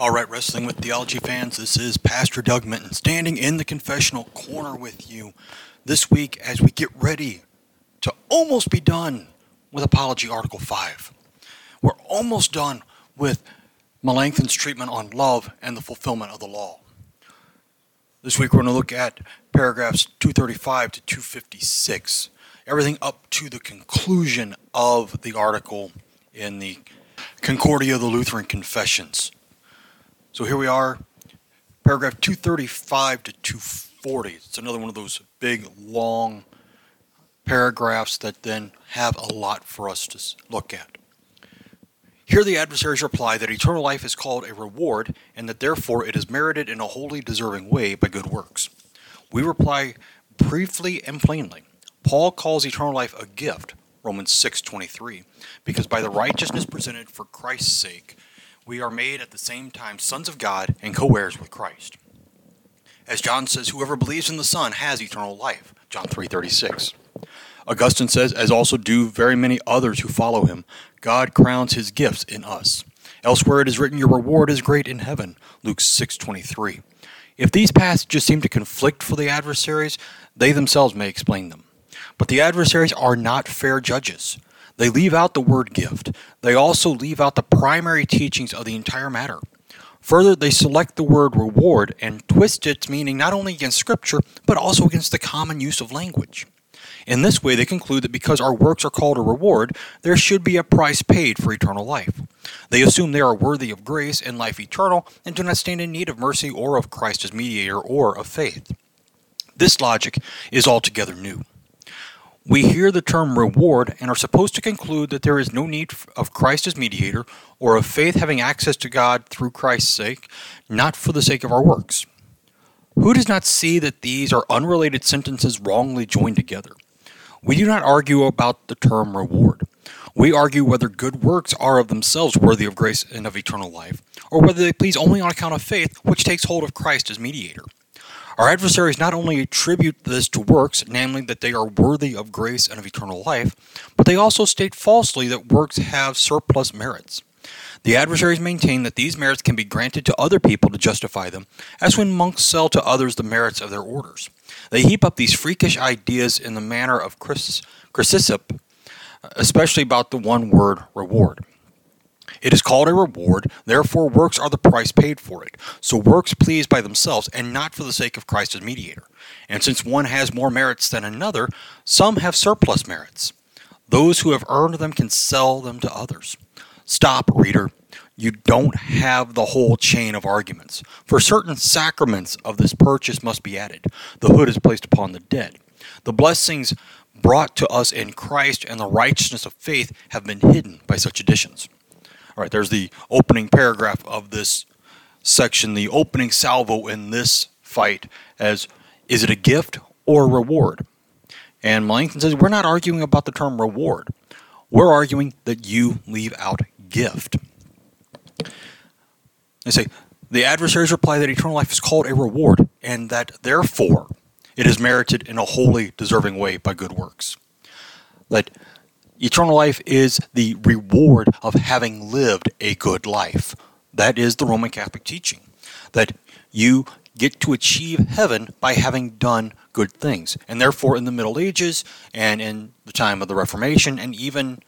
All right, Wrestling with Theology fans, this is Pastor Doug Minton standing in the confessional corner with you this week as we get ready to almost be done with Apology Article 5. We're almost done with Melanchthon's treatment on love and the fulfillment of the law. This week we're going to look at paragraphs 235 to 256, everything up to the conclusion of the article in the Concordia of the Lutheran Confessions. So here we are, paragraph 235 to 240. It's another one of those big, long paragraphs that then have a lot for us to look at. Here the adversaries reply that eternal life is called a reward, and that therefore it is merited in a wholly deserving way by good works. We reply briefly and plainly. Paul calls eternal life a gift, Romans 6:23, because by the righteousness presented for Christ's sake, we are made at the same time sons of God and co heirs with Christ. As John says, whoever believes in the Son has eternal life. John 3:36. Augustine says, as also do very many others who follow him, God crowns his gifts in us. Elsewhere it is written, Your reward is great in heaven. Luke 6:23. If these passages seem to conflict for the adversaries, they themselves may explain them. But the adversaries are not fair judges. They leave out the word gift. They also leave out the primary teachings of the entire matter. Further, they select the word reward and twist its meaning not only against Scripture, but also against the common use of language. In this way, they conclude that because our works are called a reward, there should be a price paid for eternal life. They assume they are worthy of grace and life eternal and do not stand in need of mercy or of Christ as mediator or of faith. This logic is altogether new. We hear the term reward and are supposed to conclude that there is no need of Christ as mediator or of faith having access to God through Christ's sake, not for the sake of our works. Who does not see that these are unrelated sentences wrongly joined together? We do not argue about the term reward. We argue whether good works are of themselves worthy of grace and of eternal life, or whether they please only on account of faith, which takes hold of Christ as mediator. Our adversaries not only attribute this to works, namely that they are worthy of grace and of eternal life, but they also state falsely that works have surplus merits. The adversaries maintain that these merits can be granted to other people to justify them, as when monks sell to others the merits of their orders. They heap up these freakish ideas in the manner of Chrysippus, especially about the one word reward. It is called a reward, therefore, works are the price paid for it. So works please by themselves and not for the sake of Christ as mediator. And since one has more merits than another, some have surplus merits. Those who have earned them can sell them to others. Stop, reader. You don't have the whole chain of arguments. For certain sacraments of this purchase must be added. The hood is placed upon the dead. The blessings brought to us in Christ and the righteousness of faith have been hidden by such additions. All right, there's the opening paragraph of this section, the opening salvo in this fight as is it a gift or a reward? And Melanchthon says we're not arguing about the term reward. We're arguing that you leave out gift. They say the adversaries reply that eternal life is called a reward, and that therefore it is merited in a wholly deserving way by good works. That Eternal life is the reward of having lived a good life. That is the Roman Catholic teaching. That you get to achieve heaven by having done good things. And therefore, in the Middle Ages and in the time of the Reformation, and even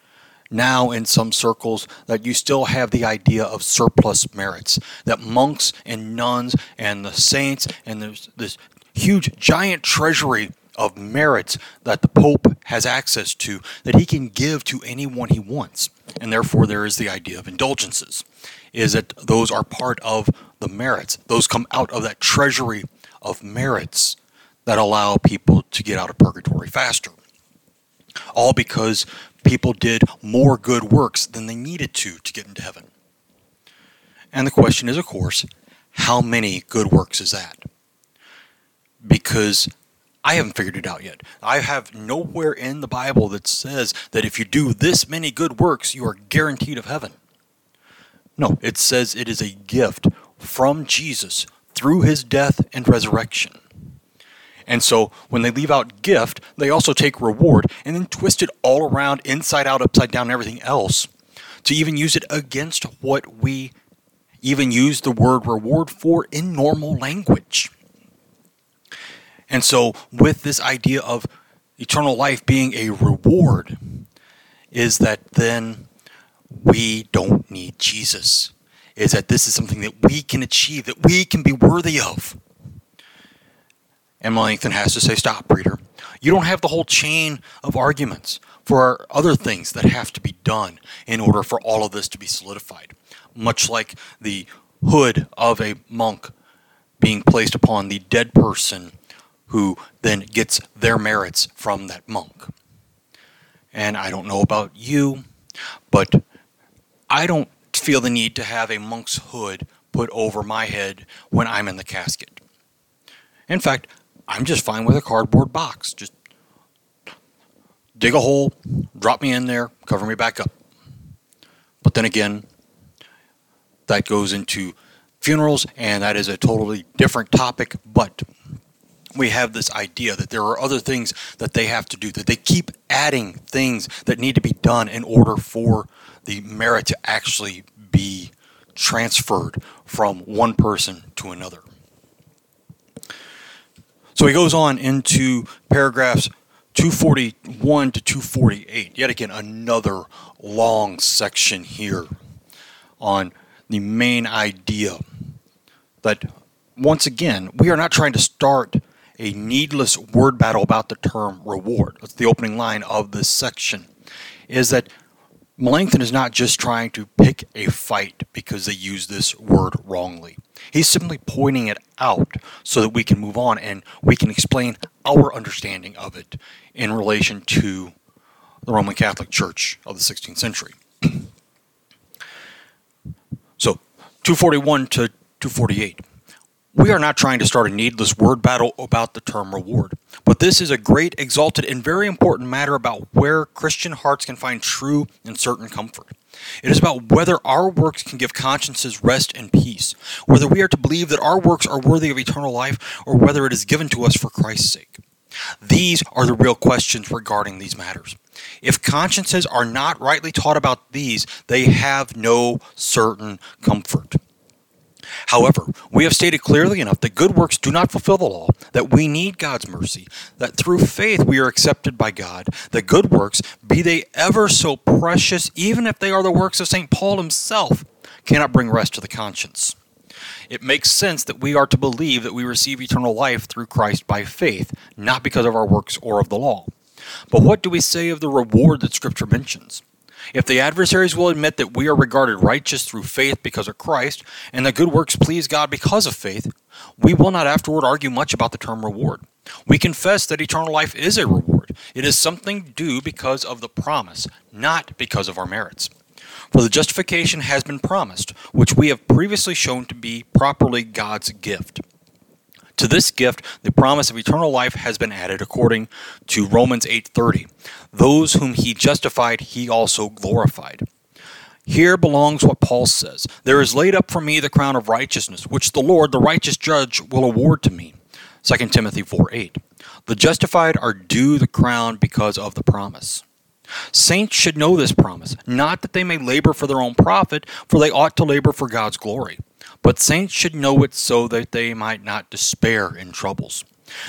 now in some circles, that you still have the idea of surplus merits. That monks and nuns and the saints and there's this huge, giant treasury of merits that the Pope has access to that he can give to anyone he wants. And therefore, there is the idea of indulgences, is that those are part of the merits. Those come out of that treasury of merits that allow people to get out of purgatory faster. All because people did more good works than they needed to to get into heaven. And the question is, of course, how many good works is that? Because I haven't figured it out yet. I have nowhere in the Bible that says that if you do this many good works, you are guaranteed of heaven. No, it says it is a gift from Jesus through his death and resurrection. And so when they leave out gift, they also take reward and then twist it all around, inside out, upside down, and everything else, to even use it against what we even use the word reward for in normal language. And so, with this idea of eternal life being a reward, is that then we don't need Jesus. Is that this is something that we can achieve, that we can be worthy of. And Melanchthon has to say, Stop, reader. You don't have the whole chain of arguments for other things that have to be done in order for all of this to be solidified. Much like the hood of a monk being placed upon the dead person who then gets their merits from that monk. And I don't know about you, but I don't feel the need to have a monk's hood put over my head when I'm in the casket. In fact, I'm just fine with a cardboard box. Just dig a hole, drop me in there, cover me back up. But then again, that goes into funerals, and that is a totally different topic. But we have this idea that there are other things that they have to do, that they keep adding things that need to be done in order for the merit to actually be transferred from one person to another. So he goes on into paragraphs 241 to 248. Yet again, another long section here on the main idea that, once again, we are not trying to start a needless word battle about the term reward. That's the opening line of this section. Is that Melanchthon is not just trying to pick a fight because they use this word wrongly. He's simply pointing it out so that we can move on and we can explain our understanding of it in relation to the Roman Catholic Church of the 16th century. so, 241 to 248. We are not trying to start a needless word battle about the term reward, but this is a great, exalted, and very important matter about where Christian hearts can find true and certain comfort. It is about whether our works can give consciences rest and peace, whether we are to believe that our works are worthy of eternal life, or whether it is given to us for Christ's sake. These are the real questions regarding these matters. If consciences are not rightly taught about these, they have no certain comfort. However, we have stated clearly enough that good works do not fulfill the law, that we need God's mercy, that through faith we are accepted by God, that good works, be they ever so precious, even if they are the works of St. Paul himself, cannot bring rest to the conscience. It makes sense that we are to believe that we receive eternal life through Christ by faith, not because of our works or of the law. But what do we say of the reward that Scripture mentions? If the adversaries will admit that we are regarded righteous through faith because of Christ, and that good works please God because of faith, we will not afterward argue much about the term reward. We confess that eternal life is a reward. It is something due because of the promise, not because of our merits. For the justification has been promised, which we have previously shown to be properly God's gift. To this gift, the promise of eternal life has been added according to Romans 8:30. Those whom he justified, he also glorified. Here belongs what Paul says There is laid up for me the crown of righteousness, which the Lord, the righteous judge, will award to me. 2 Timothy 4 8. The justified are due the crown because of the promise. Saints should know this promise, not that they may labor for their own profit, for they ought to labor for God's glory. But saints should know it so that they might not despair in troubles.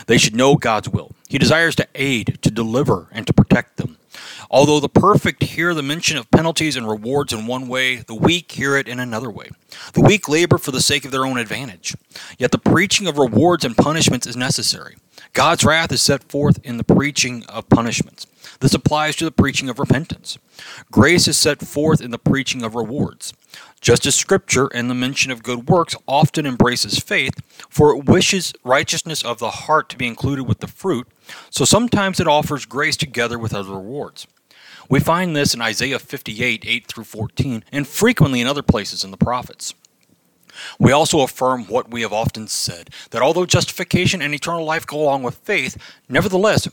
They should know God's will. He desires to aid, to deliver, and to protect them. Although the perfect hear the mention of penalties and rewards in one way, the weak hear it in another way. The weak labor for the sake of their own advantage. Yet the preaching of rewards and punishments is necessary. God's wrath is set forth in the preaching of punishments. This applies to the preaching of repentance. Grace is set forth in the preaching of rewards. Just as Scripture and the mention of good works often embraces faith, for it wishes righteousness of the heart to be included with the fruit, so sometimes it offers grace together with other rewards. We find this in Isaiah 58 8 through 14, and frequently in other places in the prophets. We also affirm what we have often said that although justification and eternal life go along with faith, nevertheless,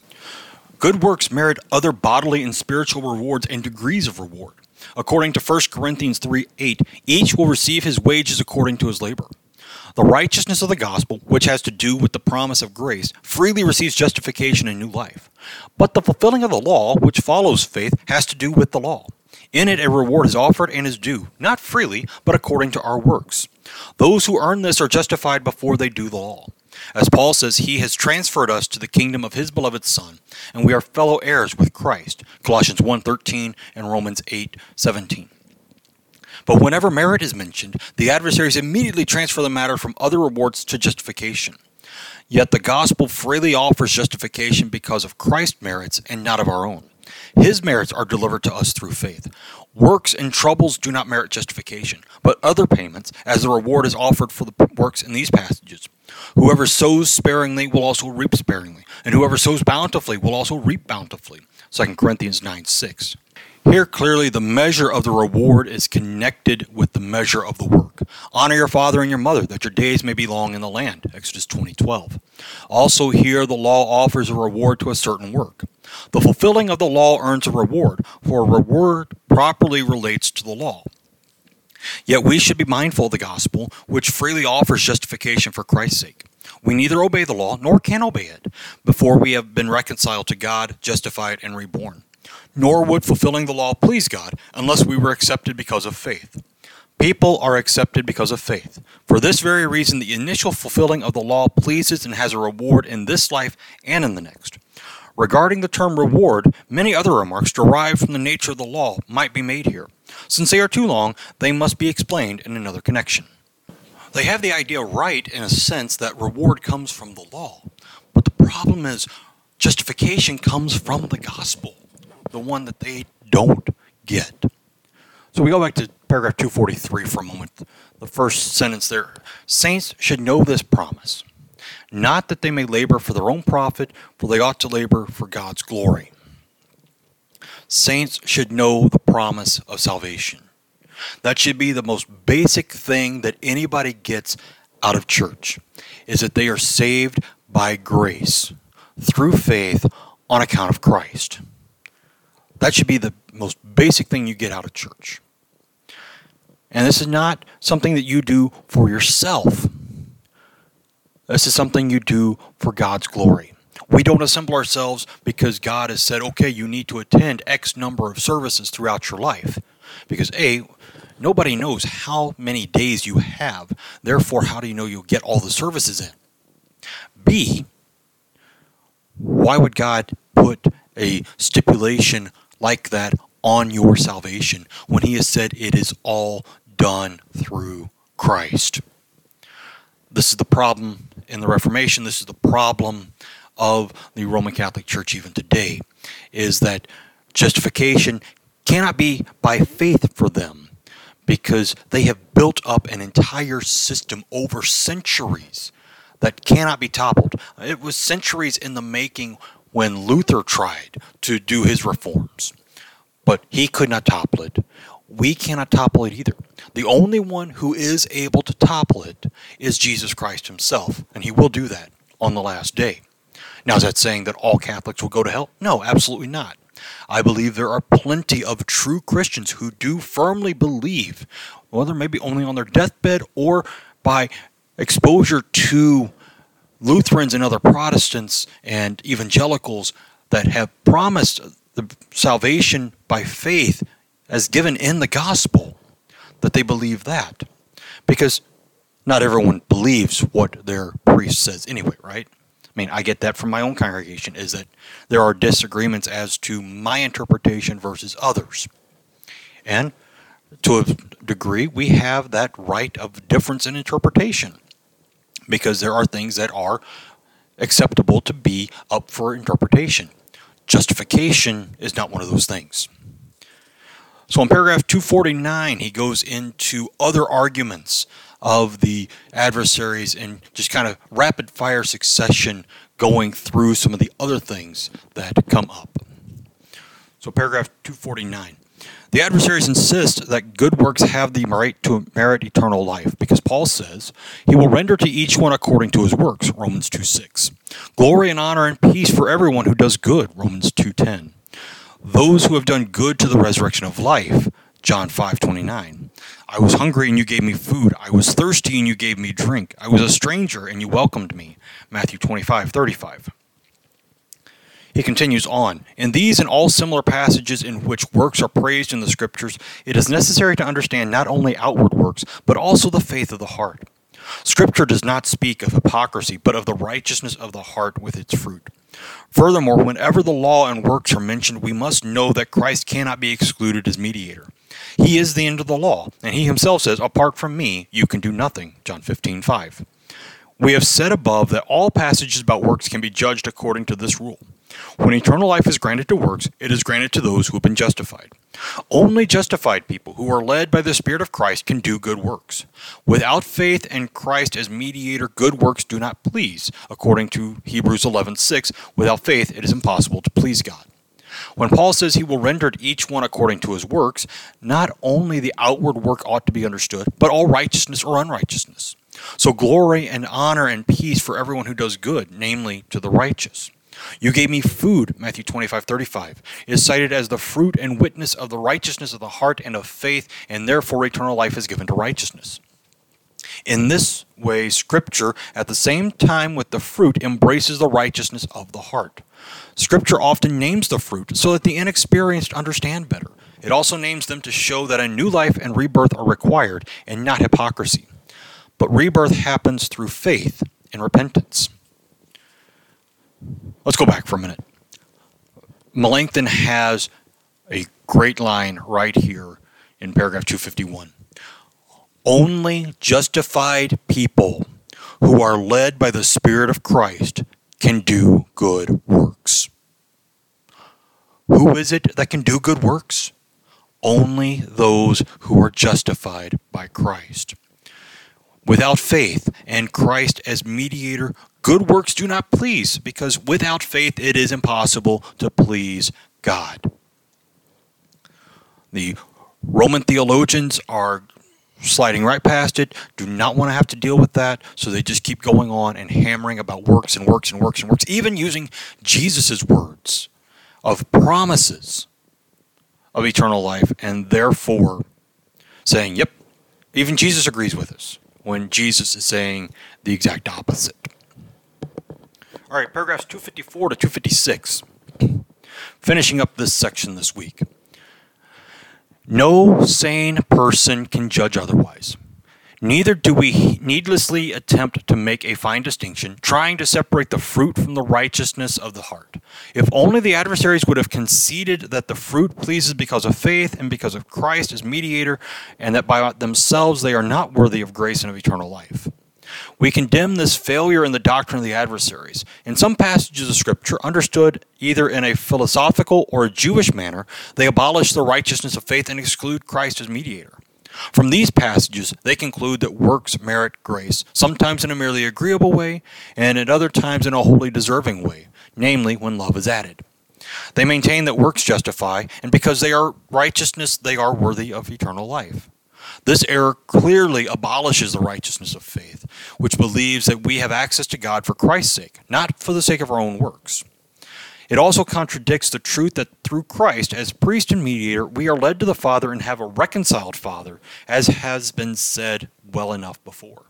good works merit other bodily and spiritual rewards and degrees of reward. According to 1 Corinthians 3 8, each will receive his wages according to his labor. The righteousness of the gospel, which has to do with the promise of grace, freely receives justification and new life. But the fulfilling of the law, which follows faith, has to do with the law. In it, a reward is offered and is due, not freely, but according to our works. Those who earn this are justified before they do the law. As Paul says, he has transferred us to the kingdom of his beloved Son, and we are fellow heirs with Christ. Colossians 1:13 and Romans 8:17. But whenever merit is mentioned, the adversaries immediately transfer the matter from other rewards to justification. Yet the gospel freely offers justification because of Christ's merits and not of our own. His merits are delivered to us through faith. Works and troubles do not merit justification, but other payments, as the reward is offered for the works in these passages. Whoever sows sparingly will also reap sparingly, and whoever sows bountifully will also reap bountifully. 2 Corinthians 9 6. Here, clearly, the measure of the reward is connected with the measure of the work. Honor your father and your mother, that your days may be long in the land. Exodus 20:12. Also, here the law offers a reward to a certain work. The fulfilling of the law earns a reward, for a reward properly relates to the law. Yet we should be mindful of the gospel, which freely offers justification for Christ's sake. We neither obey the law nor can obey it before we have been reconciled to God, justified, and reborn nor would fulfilling the law please God unless we were accepted because of faith. People are accepted because of faith. For this very reason, the initial fulfilling of the law pleases and has a reward in this life and in the next. Regarding the term reward, many other remarks derived from the nature of the law might be made here. Since they are too long, they must be explained in another connection. They have the idea right in a sense that reward comes from the law. But the problem is, justification comes from the gospel the one that they don't get. So we go back to paragraph 243 for a moment. The first sentence there Saints should know this promise, not that they may labor for their own profit, for they ought to labor for God's glory. Saints should know the promise of salvation. That should be the most basic thing that anybody gets out of church is that they are saved by grace through faith on account of Christ. That should be the most basic thing you get out of church. And this is not something that you do for yourself. This is something you do for God's glory. We don't assemble ourselves because God has said, okay, you need to attend X number of services throughout your life. Because A, nobody knows how many days you have. Therefore, how do you know you'll get all the services in? B, why would God put a stipulation like that on your salvation when he has said it is all done through Christ. This is the problem in the Reformation. This is the problem of the Roman Catholic Church even today is that justification cannot be by faith for them because they have built up an entire system over centuries that cannot be toppled. It was centuries in the making when Luther tried to do his reforms, but he could not topple it. We cannot topple it either. The only one who is able to topple it is Jesus Christ himself, and he will do that on the last day. Now, is that saying that all Catholics will go to hell? No, absolutely not. I believe there are plenty of true Christians who do firmly believe, whether maybe only on their deathbed or by exposure to Lutherans and other Protestants and evangelicals that have promised the salvation by faith as given in the gospel, that they believe that. Because not everyone believes what their priest says anyway, right? I mean, I get that from my own congregation, is that there are disagreements as to my interpretation versus others. And to a degree, we have that right of difference in interpretation because there are things that are acceptable to be up for interpretation. Justification is not one of those things. So in paragraph 249, he goes into other arguments of the adversaries and just kind of rapid fire succession going through some of the other things that come up. So, paragraph 249. The adversaries insist that good works have the right to merit eternal life, because Paul says he will render to each one according to his works, Romans 2 6. Glory and honor and peace for everyone who does good, Romans 2 10. Those who have done good to the resurrection of life, John 5 29. I was hungry and you gave me food. I was thirsty and you gave me drink. I was a stranger and you welcomed me, Matthew 25 35. He continues on In these and all similar passages in which works are praised in the Scriptures, it is necessary to understand not only outward works, but also the faith of the heart. Scripture does not speak of hypocrisy, but of the righteousness of the heart with its fruit. Furthermore, whenever the law and works are mentioned, we must know that Christ cannot be excluded as mediator. He is the end of the law, and he himself says, Apart from me, you can do nothing. John 15, 5. We have said above that all passages about works can be judged according to this rule. When eternal life is granted to works, it is granted to those who have been justified. Only justified people who are led by the Spirit of Christ can do good works. Without faith in Christ as mediator, good works do not please. According to Hebrews 11:6, without faith it is impossible to please God. When Paul says he will render to each one according to his works, not only the outward work ought to be understood, but all righteousness or unrighteousness. So glory and honor and peace for everyone who does good, namely to the righteous. You gave me food, Matthew 25, 35. It is cited as the fruit and witness of the righteousness of the heart and of faith, and therefore eternal life is given to righteousness. In this way, Scripture, at the same time with the fruit, embraces the righteousness of the heart. Scripture often names the fruit so that the inexperienced understand better. It also names them to show that a new life and rebirth are required and not hypocrisy. But rebirth happens through faith and repentance. Let's go back for a minute. Melanchthon has a great line right here in paragraph 251. Only justified people who are led by the Spirit of Christ can do good works. Who is it that can do good works? Only those who are justified by Christ. Without faith and Christ as mediator, good works do not please, because without faith it is impossible to please God. The Roman theologians are sliding right past it, do not want to have to deal with that, so they just keep going on and hammering about works and works and works and works, even using Jesus' words of promises of eternal life, and therefore saying, Yep, even Jesus agrees with us when Jesus is saying the exact opposite. All right, paragraphs 254 to 256. Finishing up this section this week. No sane person can judge otherwise. Neither do we needlessly attempt to make a fine distinction, trying to separate the fruit from the righteousness of the heart. If only the adversaries would have conceded that the fruit pleases because of faith and because of Christ as mediator, and that by themselves they are not worthy of grace and of eternal life. We condemn this failure in the doctrine of the adversaries. In some passages of Scripture, understood either in a philosophical or a Jewish manner, they abolish the righteousness of faith and exclude Christ as mediator. From these passages, they conclude that works merit grace, sometimes in a merely agreeable way, and at other times in a wholly deserving way, namely when love is added. They maintain that works justify, and because they are righteousness, they are worthy of eternal life. This error clearly abolishes the righteousness of faith, which believes that we have access to God for Christ's sake, not for the sake of our own works. It also contradicts the truth that through Christ, as priest and mediator, we are led to the Father and have a reconciled Father, as has been said well enough before.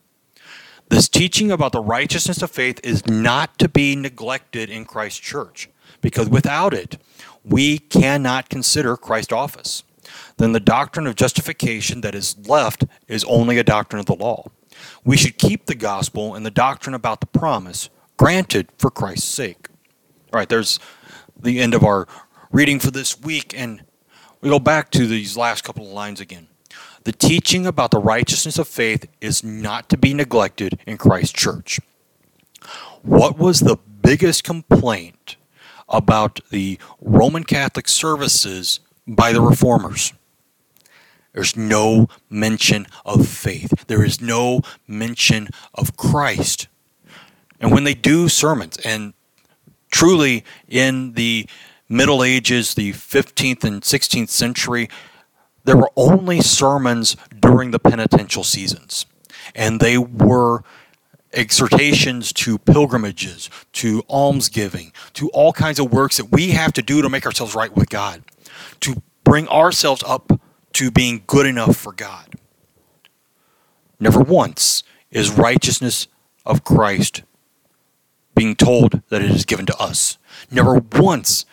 This teaching about the righteousness of faith is not to be neglected in Christ's church, because without it, we cannot consider Christ's office. Then the doctrine of justification that is left is only a doctrine of the law. We should keep the gospel and the doctrine about the promise granted for Christ's sake. All right, there's the end of our reading for this week, and we go back to these last couple of lines again. The teaching about the righteousness of faith is not to be neglected in Christ's church. What was the biggest complaint about the Roman Catholic services by the reformers? There's no mention of faith. There is no mention of Christ. And when they do sermons, and truly in the Middle Ages, the 15th and 16th century, there were only sermons during the penitential seasons. And they were exhortations to pilgrimages, to almsgiving, to all kinds of works that we have to do to make ourselves right with God, to bring ourselves up to being good enough for God. Never once is righteousness of Christ being told that it is given to us. Never once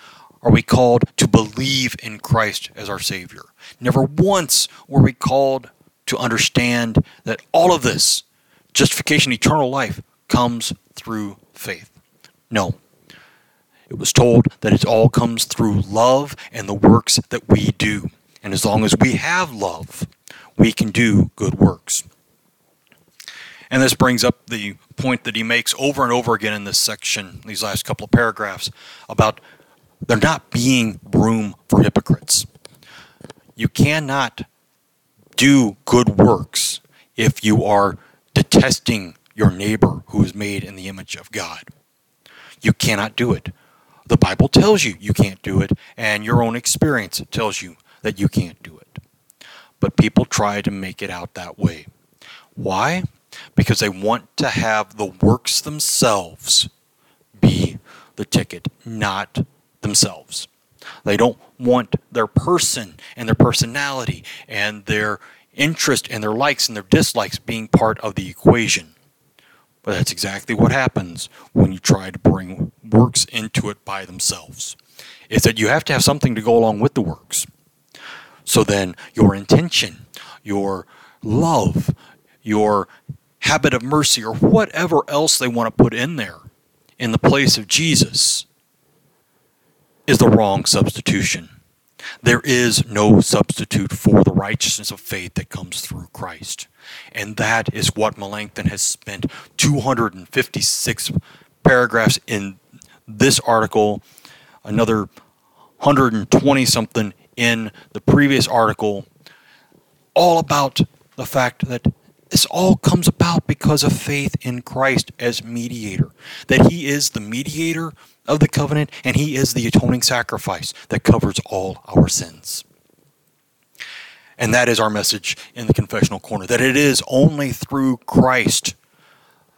are we called to believe in Christ as our Savior. Never once were we called to understand that all of this, justification, eternal life, comes through faith. No. It was told that it all comes through love and the works that we do. And as long as we have love, we can do good works. And this brings up the point that he makes over and over again in this section, these last couple of paragraphs, about there not being room for hypocrites. You cannot do good works if you are detesting your neighbor who is made in the image of God. You cannot do it. The Bible tells you you can't do it, and your own experience tells you that you can't do it. But people try to make it out that way. Why? Because they want to have the works themselves be the ticket, not themselves. They don't want their person and their personality and their interest and their likes and their dislikes being part of the equation. But that's exactly what happens when you try to bring works into it by themselves. Is that you have to have something to go along with the works. So then your intention, your love, your habit of mercy, or whatever else they want to put in there in the place of Jesus is the wrong substitution. There is no substitute for the righteousness of faith that comes through Christ. And that is what Melanchthon has spent 256 paragraphs in this article, another 120 something in the previous article, all about the fact that this all comes about because of faith in Christ as mediator, that he is the mediator of the covenant, and he is the atoning sacrifice that covers all our sins. And that is our message in the confessional corner that it is only through Christ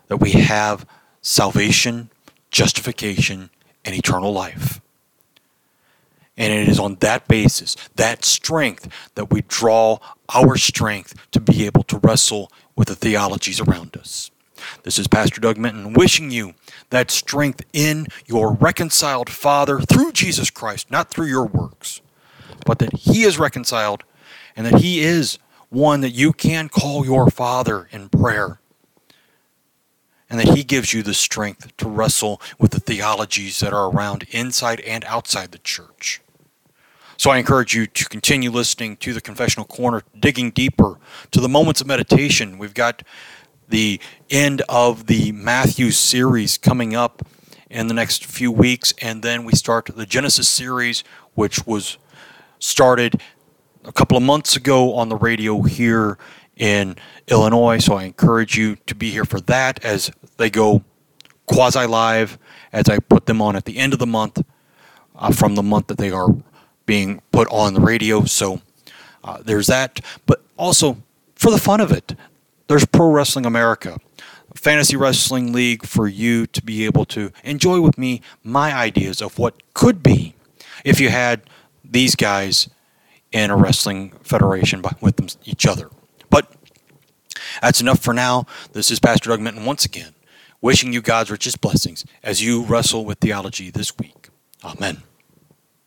that we have salvation, justification, and eternal life. And it is on that basis, that strength, that we draw our strength to be able to wrestle with the theologies around us. This is Pastor Doug Minton wishing you that strength in your reconciled Father through Jesus Christ, not through your works, but that He is reconciled and that He is one that you can call your Father in prayer. And that He gives you the strength to wrestle with the theologies that are around inside and outside the church. So I encourage you to continue listening to the Confessional Corner, digging deeper to the moments of meditation. We've got the end of the Matthew series coming up in the next few weeks, and then we start the Genesis series, which was started a couple of months ago on the radio here in Illinois. So I encourage you to be here for that as they go quasi live, as I put them on at the end of the month uh, from the month that they are being put on the radio. So uh, there's that. But also, for the fun of it, there's Pro Wrestling America, fantasy wrestling league for you to be able to enjoy with me my ideas of what could be if you had these guys in a wrestling federation with them, each other. But that's enough for now. This is Pastor Doug Minton once again, wishing you God's richest blessings as you wrestle with theology this week. Amen.